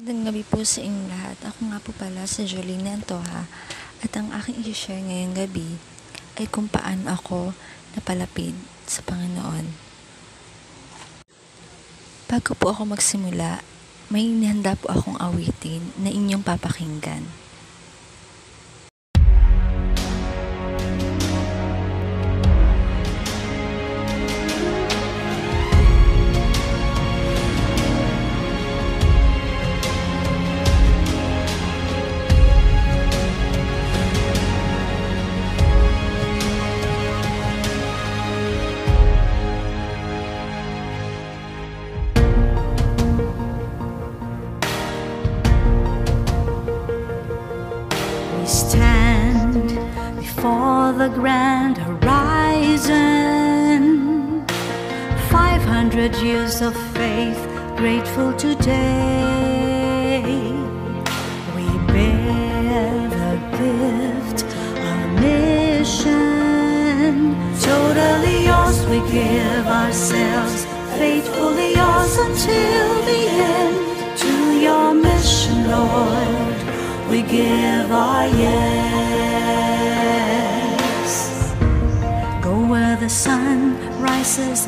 Magandang gabi po sa inyong lahat. Ako nga po pala si Jolene Antoha at ang aking i-share ngayong gabi ay kung paano ako napalapid sa Panginoon. Bago po ako magsimula, may inihanda po akong awitin na inyong papakinggan. 500 years of faith, grateful today. We bear the gift of mission. Totally yours, we give ourselves, faithfully yours until the end. To your mission, Lord we give our yes. Go where the sun rises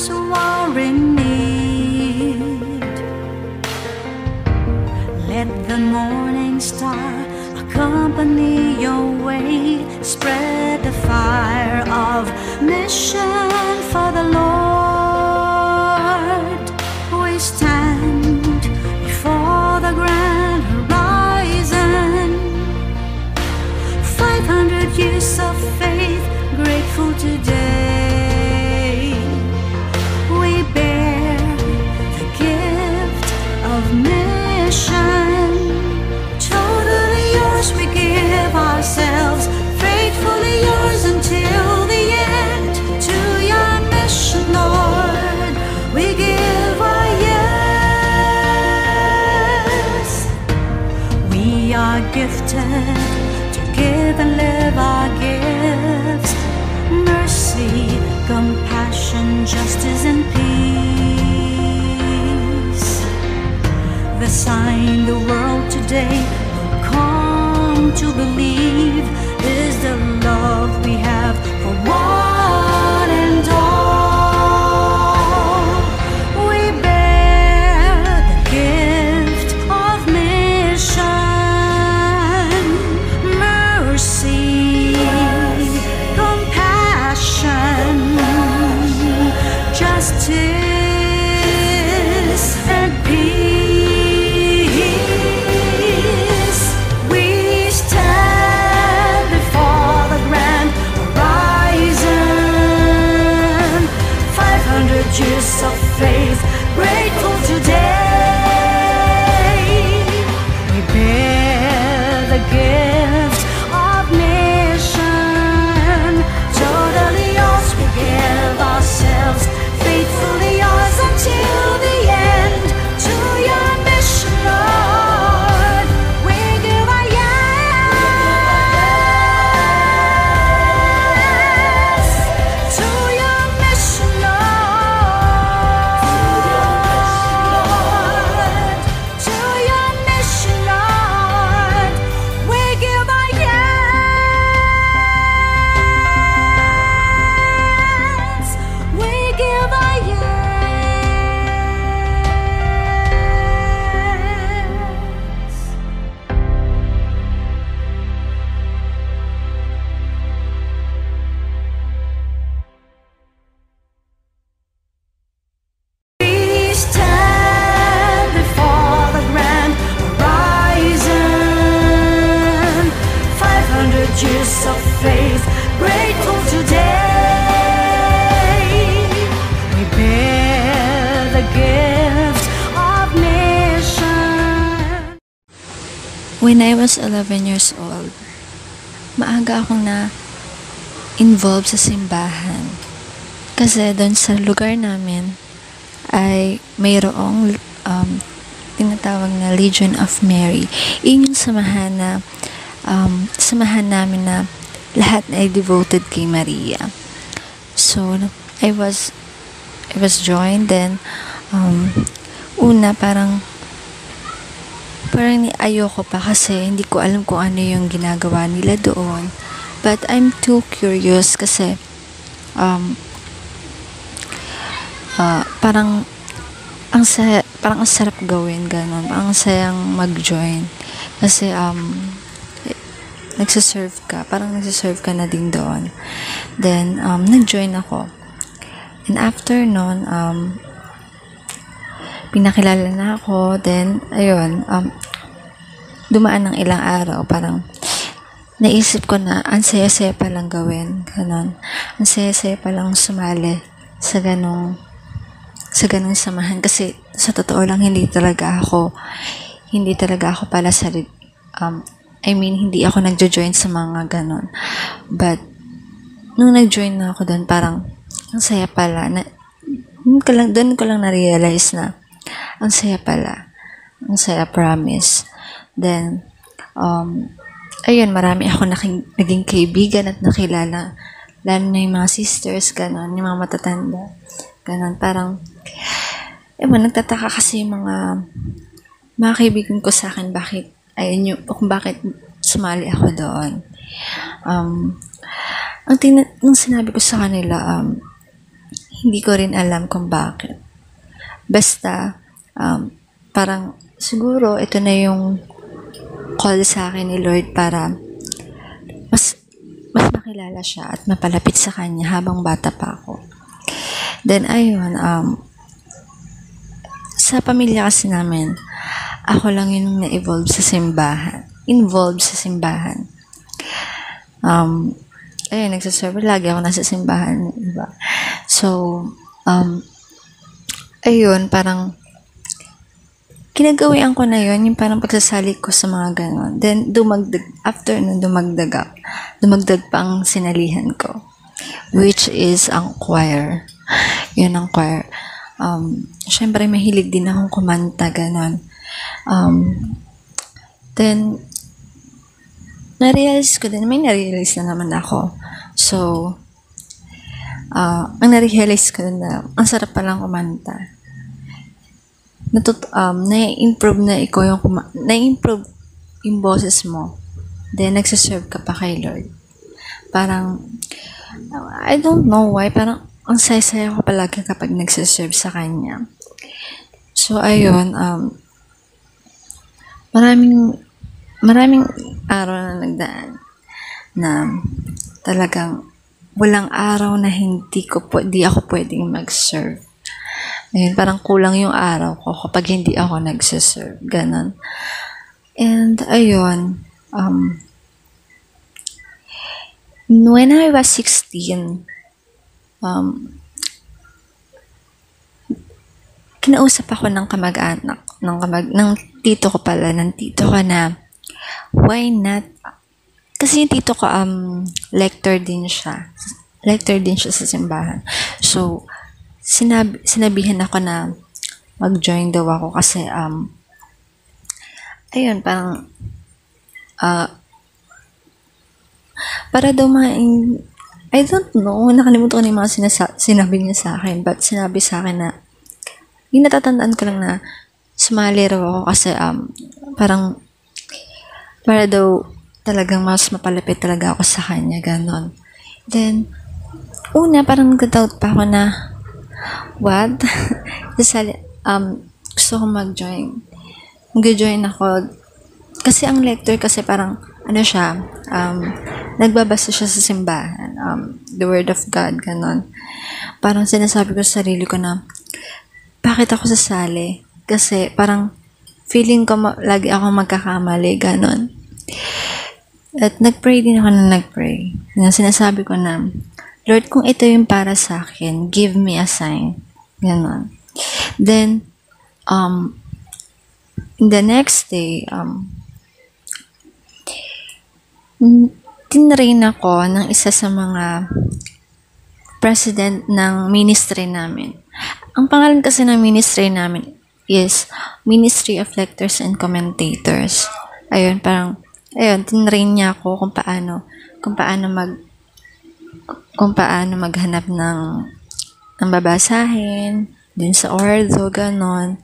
those who are in need. Let the morning star accompany your way. Spread the fire of mission for the Lord. Justice, and peace. The sign the world today will come to believe 500 years of faith, grateful today. We bear the gift of mission. When I was 11 years old, maaga akong na involved sa simbahan. Kasi doon sa lugar namin ay mayroong um, tinatawag na Legion of Mary. Yun yung samahan na um, samahan namin na lahat ay devoted kay Maria. So, I was I was joined, then, um, una, parang, parang ni ayoko pa kasi hindi ko alam kung ano yung ginagawa nila doon. But I'm too curious kasi, um, uh, parang, ang saya, parang ang sarap gawin, ganun. Ang sayang mag-join. Kasi, um, nagsiserve ka, parang nagsiserve ka na din doon. Then, um, nag-join ako. And after nun, um, pinakilala na ako. Then, ayun, um, dumaan ng ilang araw. Parang, naisip ko na, ang saya-saya palang gawin. Ganon. Ang saya-saya palang sumali sa ganong, sa ganong samahan. Kasi, sa totoo lang, hindi talaga ako, hindi talaga ako pala sa, um, I mean, hindi ako nagjo-join sa mga ganon. But, nung nag-join na ako doon, parang, ang saya pala. Na, doon ko lang, doon ko lang na-realize na, ang saya pala. Ang saya, promise. Then, um, ayun, marami ako naking, naging kaibigan at nakilala. Lalo na yung mga sisters, ganon, yung mga matatanda. Ganon, parang, ewan, nagtataka kasi yung mga, mga kaibigan ko sa akin, bakit ayun yung, kung bakit sumali ako doon. Um, ang tina- nung sinabi ko sa kanila, um, hindi ko rin alam kung bakit. Basta, um, parang siguro ito na yung call sa akin ni Lord para mas mas makilala siya at mapalapit sa kanya habang bata pa ako. Then, ayun, um, sa pamilya kasi namin, ako lang yung na-evolve sa simbahan. Involved sa simbahan. Um, ayun, nagsaserve. Lagi ako nasa simbahan. Diba? So, um, ayun, parang, kinagawian ko na yun, yung parang pagsasali ko sa mga ganon. Then, dumagdag, after nun, dumagdag up. Dumagdag pa ang sinalihan ko. Which is ang choir. Yun ang choir. Um, syempre, mahilig din akong kumanta, ganon. Um, then, na-realize ko din, may na-realize na naman ako. So, uh, ang na-realize ko din na, ang sarap palang kumanta. Natut um, na-improve na ikaw yung kuma- na-improve yung boses mo. Then, nagsaserve ka pa kay Lord. Parang, I don't know why, parang ang saya-saya ko palagi kapag nagsaserve sa Kanya. So, ayun, um, maraming maraming araw na nagdaan na talagang walang araw na hindi ko po, di ako pwedeng mag-serve. Ayun, parang kulang yung araw ko kapag hindi ako nagsiserve. Ganon. And, ayun, um, when I was 16, um, kinausap ako ng kamag-anak, ng, kamag, ng tito ko pala, ng tito ko na, why not, kasi yung tito ko, um, lector din siya. Lector din siya sa simbahan. So, sinab sinabihan ako na mag-join daw ako kasi, um, ayun, parang, uh, para daw ma I don't know, nakalimutan ko na yung mga sinasa- sinabi niya sa akin, but sinabi sa akin na, yung natatandaan ko lang na, sumali raw ako kasi, um, parang, para daw, talagang mas mapalapit talaga ako sa kanya, ganon. Then, una, parang nag-doubt pa ako na, what? Sasali, um, gusto ko mag-join. Mag-join ako. Kasi ang lector kasi parang, ano siya, um, nagbabasa siya sa simbahan, um, the word of God, ganon. Parang sinasabi ko sa sarili ko na, bakit ako sasali? Kasi parang feeling ko ma- lagi ako magkakamali, ganon. At nagpray din ako na nagpray. Na sinasabi ko na, Lord, kung ito yung para sa akin, give me a sign. Ganon. Then, um, the next day, um, tinrain ako ng isa sa mga president ng ministry namin. Ang pangalan kasi ng ministry namin is Ministry of Lectors and Commentators. Ayun, parang, ayun, tinrain niya ako kung paano, kung paano mag, kung paano maghanap ng ng babasahin, din sa ordo, ganon.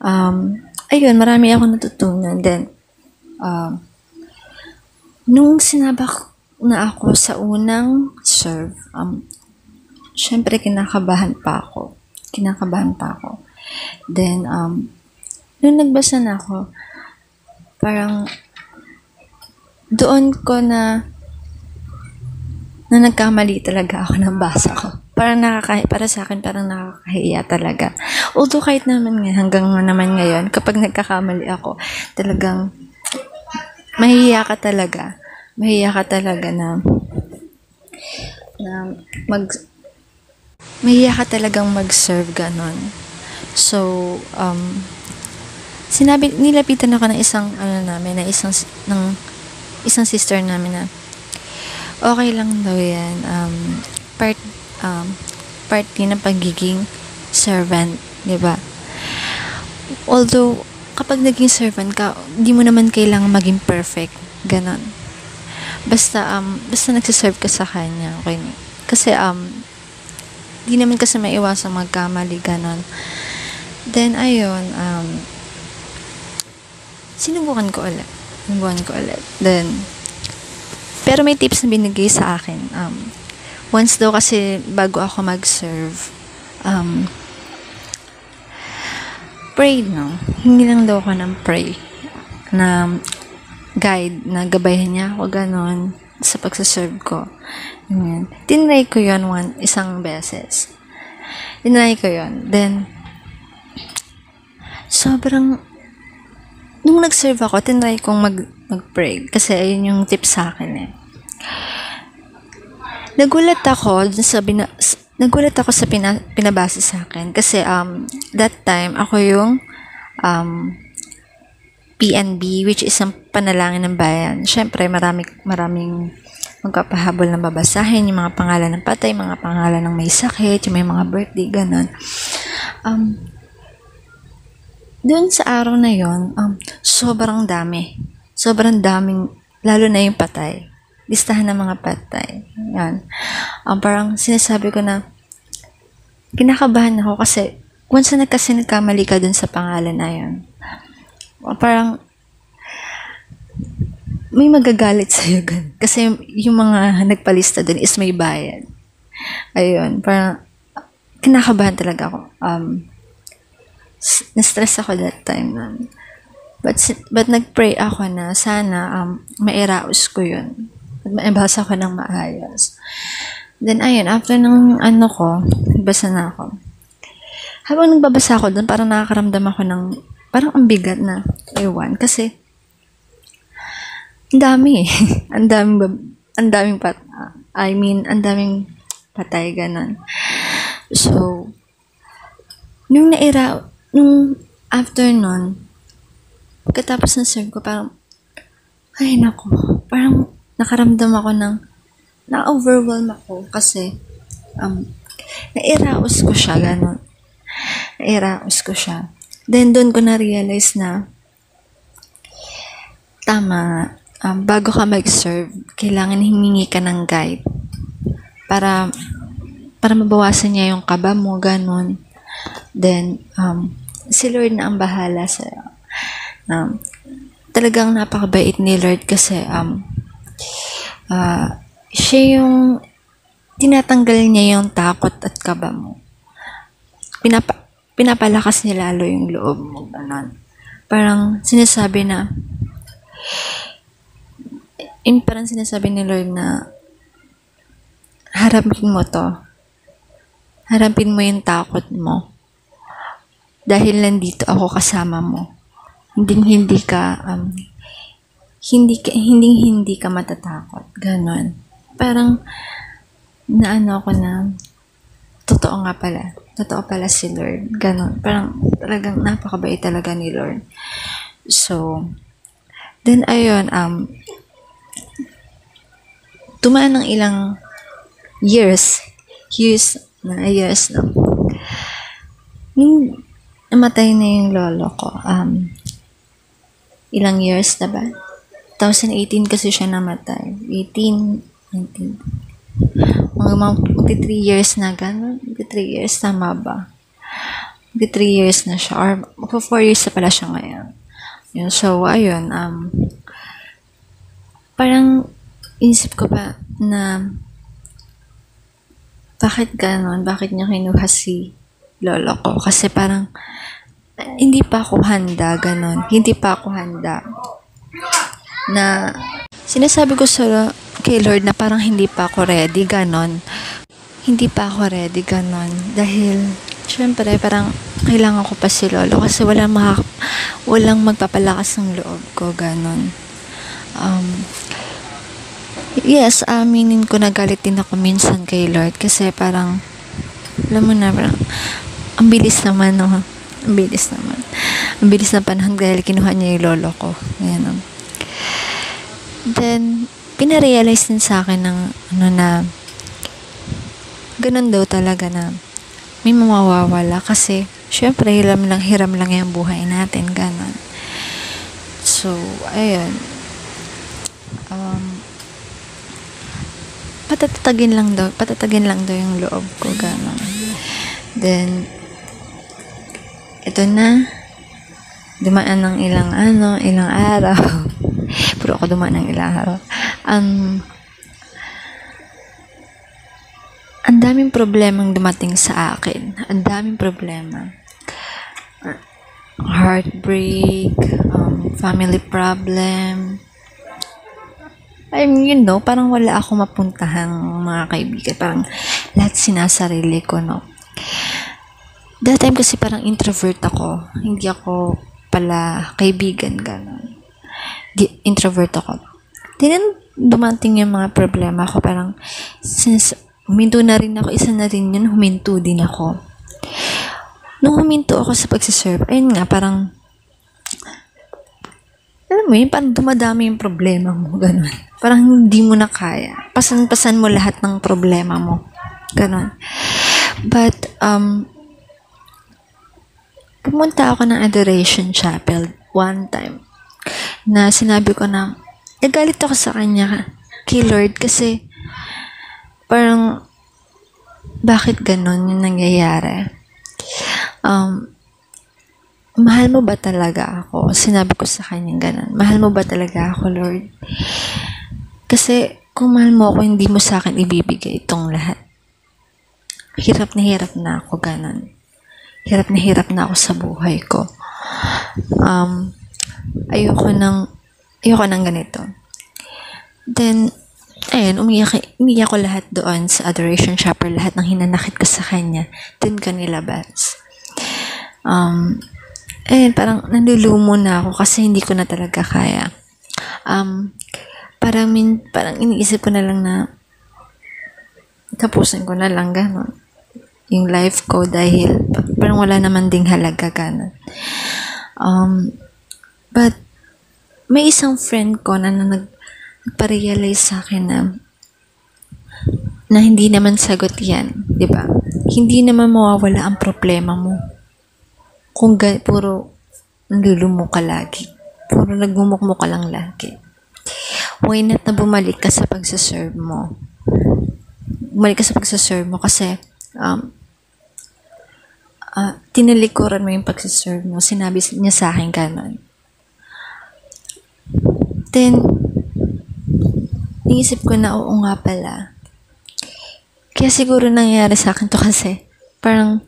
Um, ayun, marami ako natutunan. Then, um, nung sinabak na ako sa unang serve, um, syempre kinakabahan pa ako. Kinakabahan pa ako. Then, um, nung nagbasa na ako, parang doon ko na na nagkamali talaga ako ng basa ko. Parang nakaka para sa akin parang nakakahiya talaga. Although kahit naman nga, hanggang naman ngayon, kapag nagkakamali ako, talagang mahihiya ka talaga. Mahihiya ka talaga na na mag mahihiya ka talagang mag-serve ganon. So, um, sinabi, nilapitan ako ng isang, ano namin, na isang, ng isang sister namin na, okay lang daw yan. Um, part, um, part din ng pagiging servant, di ba? Although, kapag naging servant ka, hindi mo naman kailangan maging perfect. Ganon. Basta, um, basta nagsiserve ka sa kanya, okay? Kasi, um, di naman kasi maiwasang magkamali, ganon. Then, ayun, um, sinubukan ko ulit. Sinubukan ko ulit. Then, pero may tips na binigay sa akin. Um, once daw kasi bago ako mag-serve, um, pray, no? Hindi lang daw ako ng pray. Na guide, na gabayan niya ako, ganon, sa pagsaserve ko. Yun. Tinry ko yon one, isang beses. Tinry ko yon Then, sobrang, nung nag-serve ako, tinry kong mag, mag-pray. Kasi ayun yung tip sa akin eh. Nagulat ako sa bina, nagulat ako sa pina, pinabasa sa akin kasi um that time ako yung um PNB which is ang panalangin ng bayan. Syempre marami maraming magpapahabol ng babasahin, yung mga pangalan ng patay, mga pangalan ng may sakit, yung may mga birthday, ganun. Um, doon sa araw na yon um, sobrang dami. Sobrang daming, lalo na yung patay. Listahan ng mga patay. Yan. Um, parang sinasabi ko na, kinakabahan ako kasi, once na kasi ka dun sa pangalan na yun, parang, may magagalit sa'yo gan. Kasi yung mga nagpalista dun is may bayad. Ayun, parang, kinakabahan talaga ako. Um, na-stress ako that time na. But, but nag-pray ako na sana um, mairaos ko yun. At maibasa ko ng maayos. Then, ayun, after ng ano ko, basa na ako. Habang nagbabasa ako doon, parang nakakaramdam ako ng, parang ang bigat na, ewan. Kasi, ang dami eh. ang daming, ang daming pat, I mean, ang daming patay, ganon. So, nung naira, nung after nun, pagkatapos ng serve ko, parang, ay nako, parang nakaramdam ako ng, na-overwhelm ako kasi, um, nairaos ko siya, gano'n. Nairaos ko siya. Then, doon ko na-realize na, tama, um, bago ka mag-serve, kailangan himingi ka ng guide para para mabawasan niya yung kaba mo, ganun. Then, um, si Lord na ang bahala sa um, talagang napakabait ni Lord kasi um, ah, siya yung tinatanggal niya yung takot at kaba mo. Pinapa, pinapalakas niya lalo yung loob mo, ganun. Parang sinasabi na, in parang sinasabi ni Lord na, harapin mo to. Harapin mo yung takot mo. Dahil nandito ako kasama mo. Hindi hindi ka um, hindi ka, hindi hindi ka matatakot. Ganon. Parang naano ako na totoo nga pala. Totoo pala si Lord. Ganon. Parang talagang napakabait talaga ni Lord. So, then ayun, um, tumaan ng ilang years, years, na years, no? Nung namatay na yung lolo ko, um, ilang years na ba? 2018 kasi siya namatay. 18, 19, Mga magti 3 years na gano'n. Magti 3 years, tama ba? Magti 3 years na siya. Or magpa 4 years na pala siya ngayon. Yun, so, ayun. Um, parang inisip ko pa na bakit gano'n? Bakit niya kinuha si lolo ko? Kasi parang hindi pa ako handa, gano'n. Hindi pa ako handa na sinasabi ko sa kay Lord na parang hindi pa ako ready, ganon. Hindi pa ako ready, ganon. Dahil, syempre, parang kailangan ko pa si Lolo kasi walang, maka, walang magpapalakas ng loob ko, ganon. Um, yes, aminin ko na galit din ako minsan kay Lord kasi parang, alam mo na, parang, ang bilis naman, no? Ang bilis naman. Ang bilis na panahon dahil kinuha niya yung lolo ko. Ganun. Then, pinarealize din sa akin ng ano na ganun daw talaga na may mawawala kasi syempre hiram lang hiram lang yung buhay natin ganun. So ayun. Um patatagin lang daw patatagin lang daw yung loob ko ganun. Then ito na. Dumaan ng ilang ano ilang araw puro ako dumaan ng araw um, ang daming problemang dumating sa akin. Ang daming problema. Heartbreak, um, family problem. I mean, you know, parang wala ako mapuntahan mga kaibigan. Parang lahat sinasarili ko, no? That time kasi parang introvert ako. Hindi ako pala kaibigan, gano'n. Introvert ako. Then, dumating yung mga problema ko, parang, since, huminto na rin ako, isa na rin yun, huminto din ako. Nung huminto ako sa pagsiserve, ayun nga, parang, alam mo yun, parang dumadami yung problema mo, ganun. Parang hindi mo na kaya. Pasan-pasan mo lahat ng problema mo. Ganun. But, um, pumunta ako ng Adoration Chapel one time na sinabi ko na, nagalit ako sa kanya kay Lord kasi parang bakit ganun yung nangyayari? Um, mahal mo ba talaga ako? Sinabi ko sa kanya ganun. Mahal mo ba talaga ako, Lord? Kasi kung mahal mo ako, hindi mo sa akin ibibigay itong lahat. Hirap na hirap na ako, ganun. Hirap na hirap na ako sa buhay ko. Um, ayoko nang, ayoko nang ganito. Then, ayun, umiyak, umiyak ko lahat doon sa Adoration Chapel, lahat ng hinanakit ko sa kanya, doon ka nilabas. Um, ayun, parang nalulumo na ako kasi hindi ko na talaga kaya. Um, parang, min, parang iniisip ko na lang na tapusin ko na lang gano'n yung life ko dahil parang wala naman ding halaga gano'n. Um, but, may isang friend ko na, na nag, nagpa-realize sa akin na na hindi naman sagot yan, di ba? Hindi naman mawawala ang problema mo. Kung ga- puro nalulumo ka lagi. Puro nagmumukmo ka lang lagi why not na bumalik ka sa pagsaserve mo? Bumalik ka sa pagsaserve mo kasi um, uh, tinalikuran mo yung pagsaserve mo. Sinabi niya sa akin ganon. Then, naisip ko na oo nga pala. Kaya siguro nangyari sa akin to kasi parang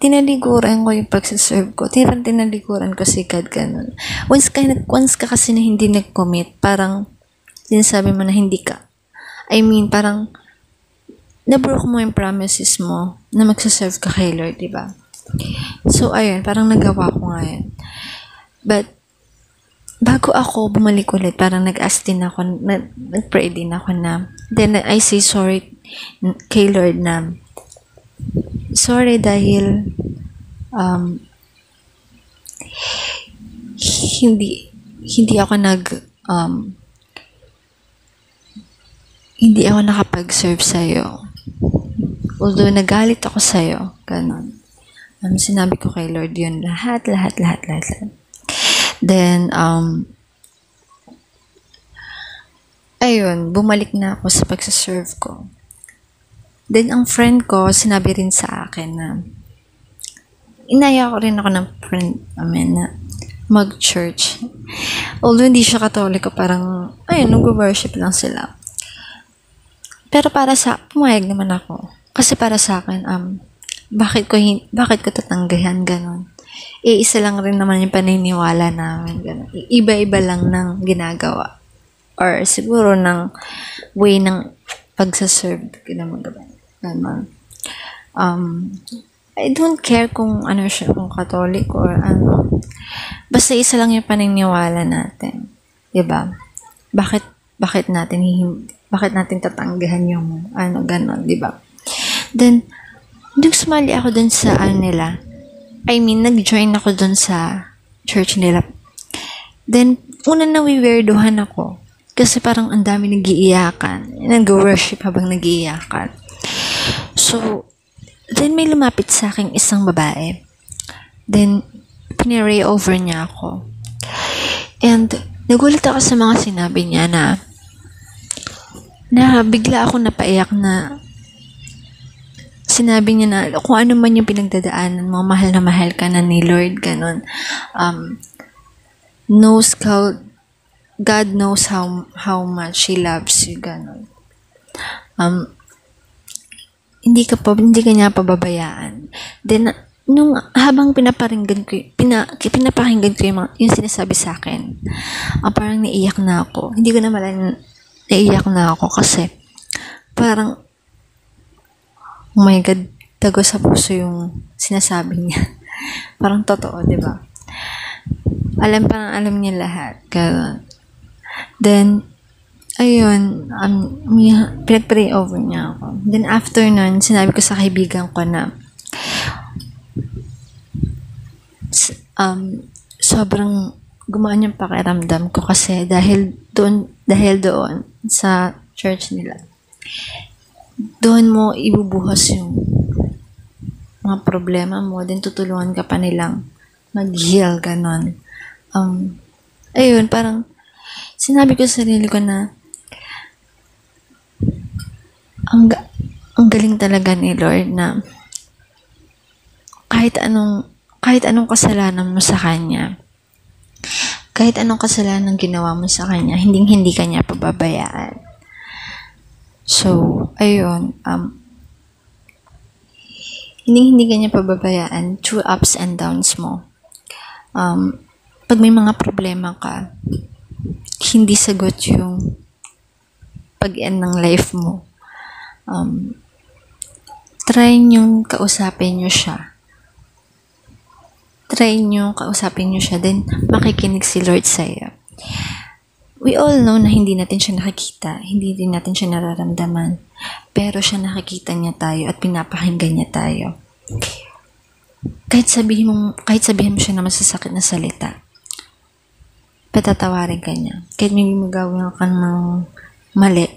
tinaliguran ko yung pagsaserve ko. Tirang tinaliguran ko si God ganun. Once ka, once ka kasi na hindi nag-commit, parang sinasabi mo na hindi ka. I mean, parang na-broke mo yung promises mo na magsaserve ka kay Lord, di ba? So, ayun, parang nagawa ko nga yun. But, bago ako bumalik ulit, parang nag-ask din ako, nag-pray din ako na, then I say sorry kay Lord na, sorry dahil um, hindi hindi ako nag um, hindi ako nakapag-serve sa'yo. Although nagalit ako sa'yo, ganun. Um, sinabi ko kay Lord yun, lahat, lahat, lahat, lahat. Then, um, ayun, bumalik na ako sa pagsaserve ko. Then, ang friend ko, sinabi rin sa akin na inaya ko rin ako ng friend namin na mag-church. Although hindi siya katoliko, parang, ayun, nag-worship lang sila. Pero para sa, pumayag naman ako. Kasi para sa akin, um, bakit ko, bakit ko tatanggahan ganon? Eh, isa lang rin naman yung paniniwala namin, ganon. Iba-iba lang ng ginagawa. Or siguro ng way ng pagsaserve, ganon. ganon. Um, I don't care kung ano siya, kung Catholic or ano. Basta isa lang yung paniniwala natin. ba? Bakit bakit natin hihin- bakit natin tatanggahan yung ano ganon, ba? Then nung sumali ako dun sa ano nila, I mean, nag-join ako dun sa church nila. Then, una na weirdohan ako. Kasi parang ang dami nagiiyakan. Nag-worship habang nagiiyakan. So, then may lumapit sa akin isang babae. Then, piniray over niya ako. And, nagulat ako sa mga sinabi niya na na bigla ako napaiyak na sinabi niya na kung ano man yung pinagdadaanan mo, mahal na mahal ka na ni Lord, ganun. Um, knows how, God knows how, how much He loves you, ganun. Um, hindi ka pa, hindi ka niya pababayaan. Then, nung habang pinaparinggan ko, pina, pinapakinggan ko yung, mga, yung sinasabi sa akin, ah, parang naiiyak na ako. Hindi ko na malaman, naiiyak na ako kasi parang, oh my God, tago sa puso yung sinasabi niya. parang totoo, di ba? Alam parang alam niya lahat. Then, ayun, um, pinag-pray over niya ako. Then after nun, sinabi ko sa kaibigan ko na, um, sobrang gumaan yung pakiramdam ko kasi dahil doon, dahil doon sa church nila, doon mo ibubuhos yung mga problema mo, then tutulungan ka pa nilang mag-heal, ganon. Um, ayun, parang, sinabi ko sa sarili ko na, ang, ang galing talaga ni Lord na kahit anong kahit anong kasalanan mo sa kanya kahit anong kasalanan ginawa mo sa kanya hindi hindi kanya pababayaan so ayun um hindi hindi kanya pababayaan through ups and downs mo um pag may mga problema ka hindi sagot yung pag-end ng life mo um, try nyo kausapin nyo siya. Try nyo kausapin nyo siya, then makikinig si Lord sa'yo. We all know na hindi natin siya nakikita, hindi din natin siya nararamdaman, pero siya nakikita niya tayo at pinapakinggan niya tayo. Kahit sabihin mo, kahit sabihin mo siya na masasakit na salita, patatawarin ka niya. Kahit may magawin ka ng mali,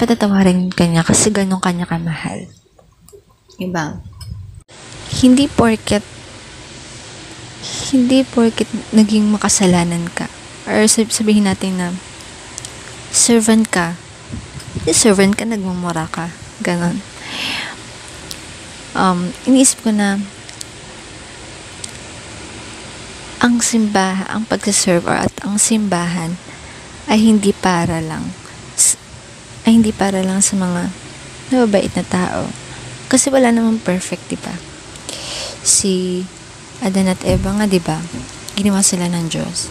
patatawarin ka niya kasi ganun kanya kamahal. Diba? Hindi porket hindi porket naging makasalanan ka or sab- sabihin natin na servant ka eh, servant ka, nagmumura ka ganon um, iniisip ko na ang simbahan, ang pagsaserve or at ang simbahan ay hindi para lang ay hindi para lang sa mga mababait na tao. Kasi wala namang perfect, di ba? Si Adan at Eva nga, di ba? Ginawa sila ng Diyos.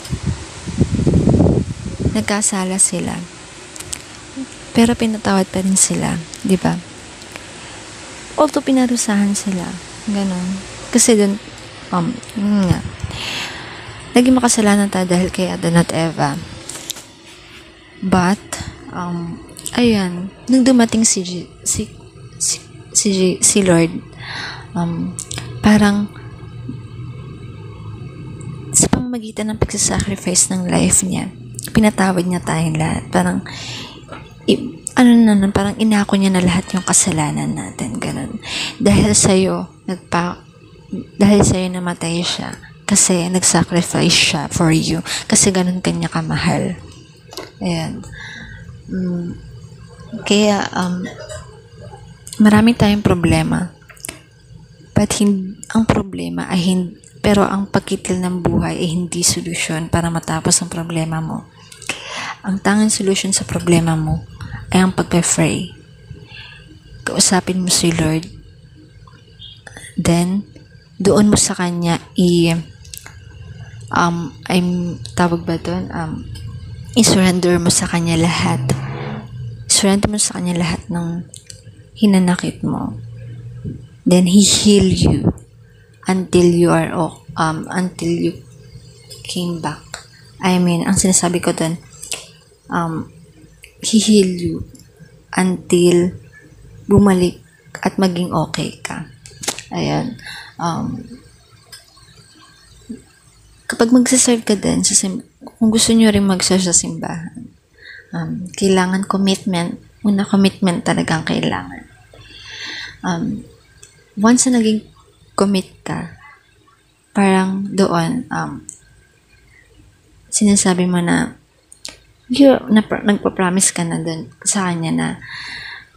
Nagkasala sila. Pero pinatawad pa rin sila, di ba? Although pinarusahan sila. Ganon. Kasi dun, um, nga. Naging makasalanan tayo dahil kay Adan at Eva. But, um, ayan, nung dumating si, G- si, si, si, G- si Lord, um, parang, sa pamamagitan ng pagsasacrifice ng life niya, pinatawad niya tayong lahat. Parang, i- ano na nun, parang inako niya na lahat yung kasalanan natin, ganun. Dahil sa'yo, nagpa, dahil sa'yo namatay siya, kasi nag-sacrifice siya for you, kasi ganun kanya kamahal. Ayan. Mm, kaya, um, marami tayong problema. But hin- ang problema ay hindi, pero ang pagkitil ng buhay ay hindi solusyon para matapos ang problema mo. Ang tanging solusyon sa problema mo ay ang pagpe-pray. Kausapin mo si Lord. Then, doon mo sa Kanya i- um, I'm, tawag ba doon? Um, i-surrender mo sa Kanya lahat. Surrender mo sa Kanya lahat ng hinanakit mo. Then, He heal you until you are, um, until you came back. I mean, ang sinasabi ko doon, um, He heal you until bumalik at maging okay ka. Ayan. Um, kapag magsaserve ka din, sa sim- kung gusto nyo rin mag-serve sa simbahan, um, kailangan commitment. Una, commitment talagang kailangan. Um, once na naging commit ka, parang doon, um, sinasabi mo na, you, na, nagpa-promise ka na doon sa kanya na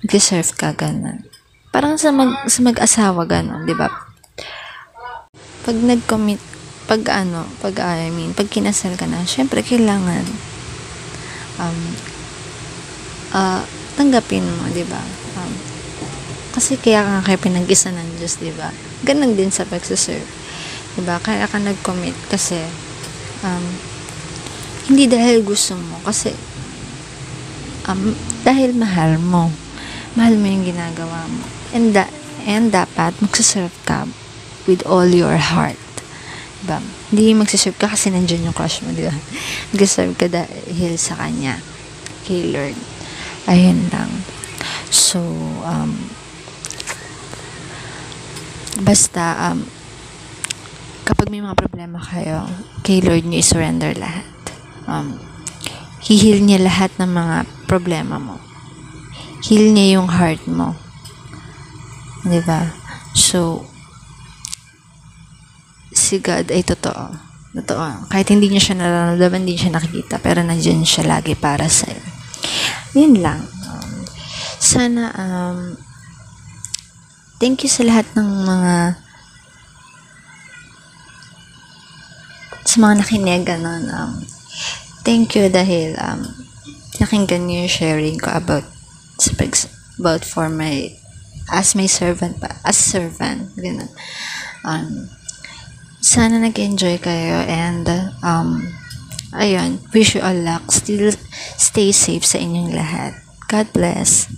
mag-serve ka, ganun. Parang sa, mag, sa mag-asawa, ganun, di ba? Pag nag-commit, pag ano, pag I mean, pag kinasal ka na, syempre kailangan um, ah, tanggapin mo, di ba? Um, kasi kaya ka kayo pinag-isa ng Diyos, di ba? Ganun din sa pagsaserve. Di ba? Kaya ka nag-commit kasi um, hindi dahil gusto mo, kasi um, dahil mahal mo. Mahal mo yung ginagawa mo. And, da- and dapat magsaserve ka with all your heart. Diba? Hindi magsaserve ka kasi nandyan yung crush mo, diba? Magsaserve ka dahil sa kanya. Kay Lord. Ayun lang. So, um, basta, um, kapag may mga problema kayo, kay Lord nyo i-surrender lahat. Um, hihil niya lahat ng mga problema mo. Heal niya yung heart mo. Di ba? So, si God ay totoo. Totoo. Kahit hindi niya siya nararamdaman, hindi siya nakikita, pero nandiyan siya lagi para sa'yo. Yun lang. Um, sana, um, thank you sa lahat ng mga sa mga nakinig, ganun, um, thank you dahil, um, nakinggan niyo yung sharing ko about, about for my, as my servant pa, as servant, ganun. Um, sana nag-enjoy kayo and, um, ayun, wish you all luck. Still, stay safe sa inyong lahat. God bless.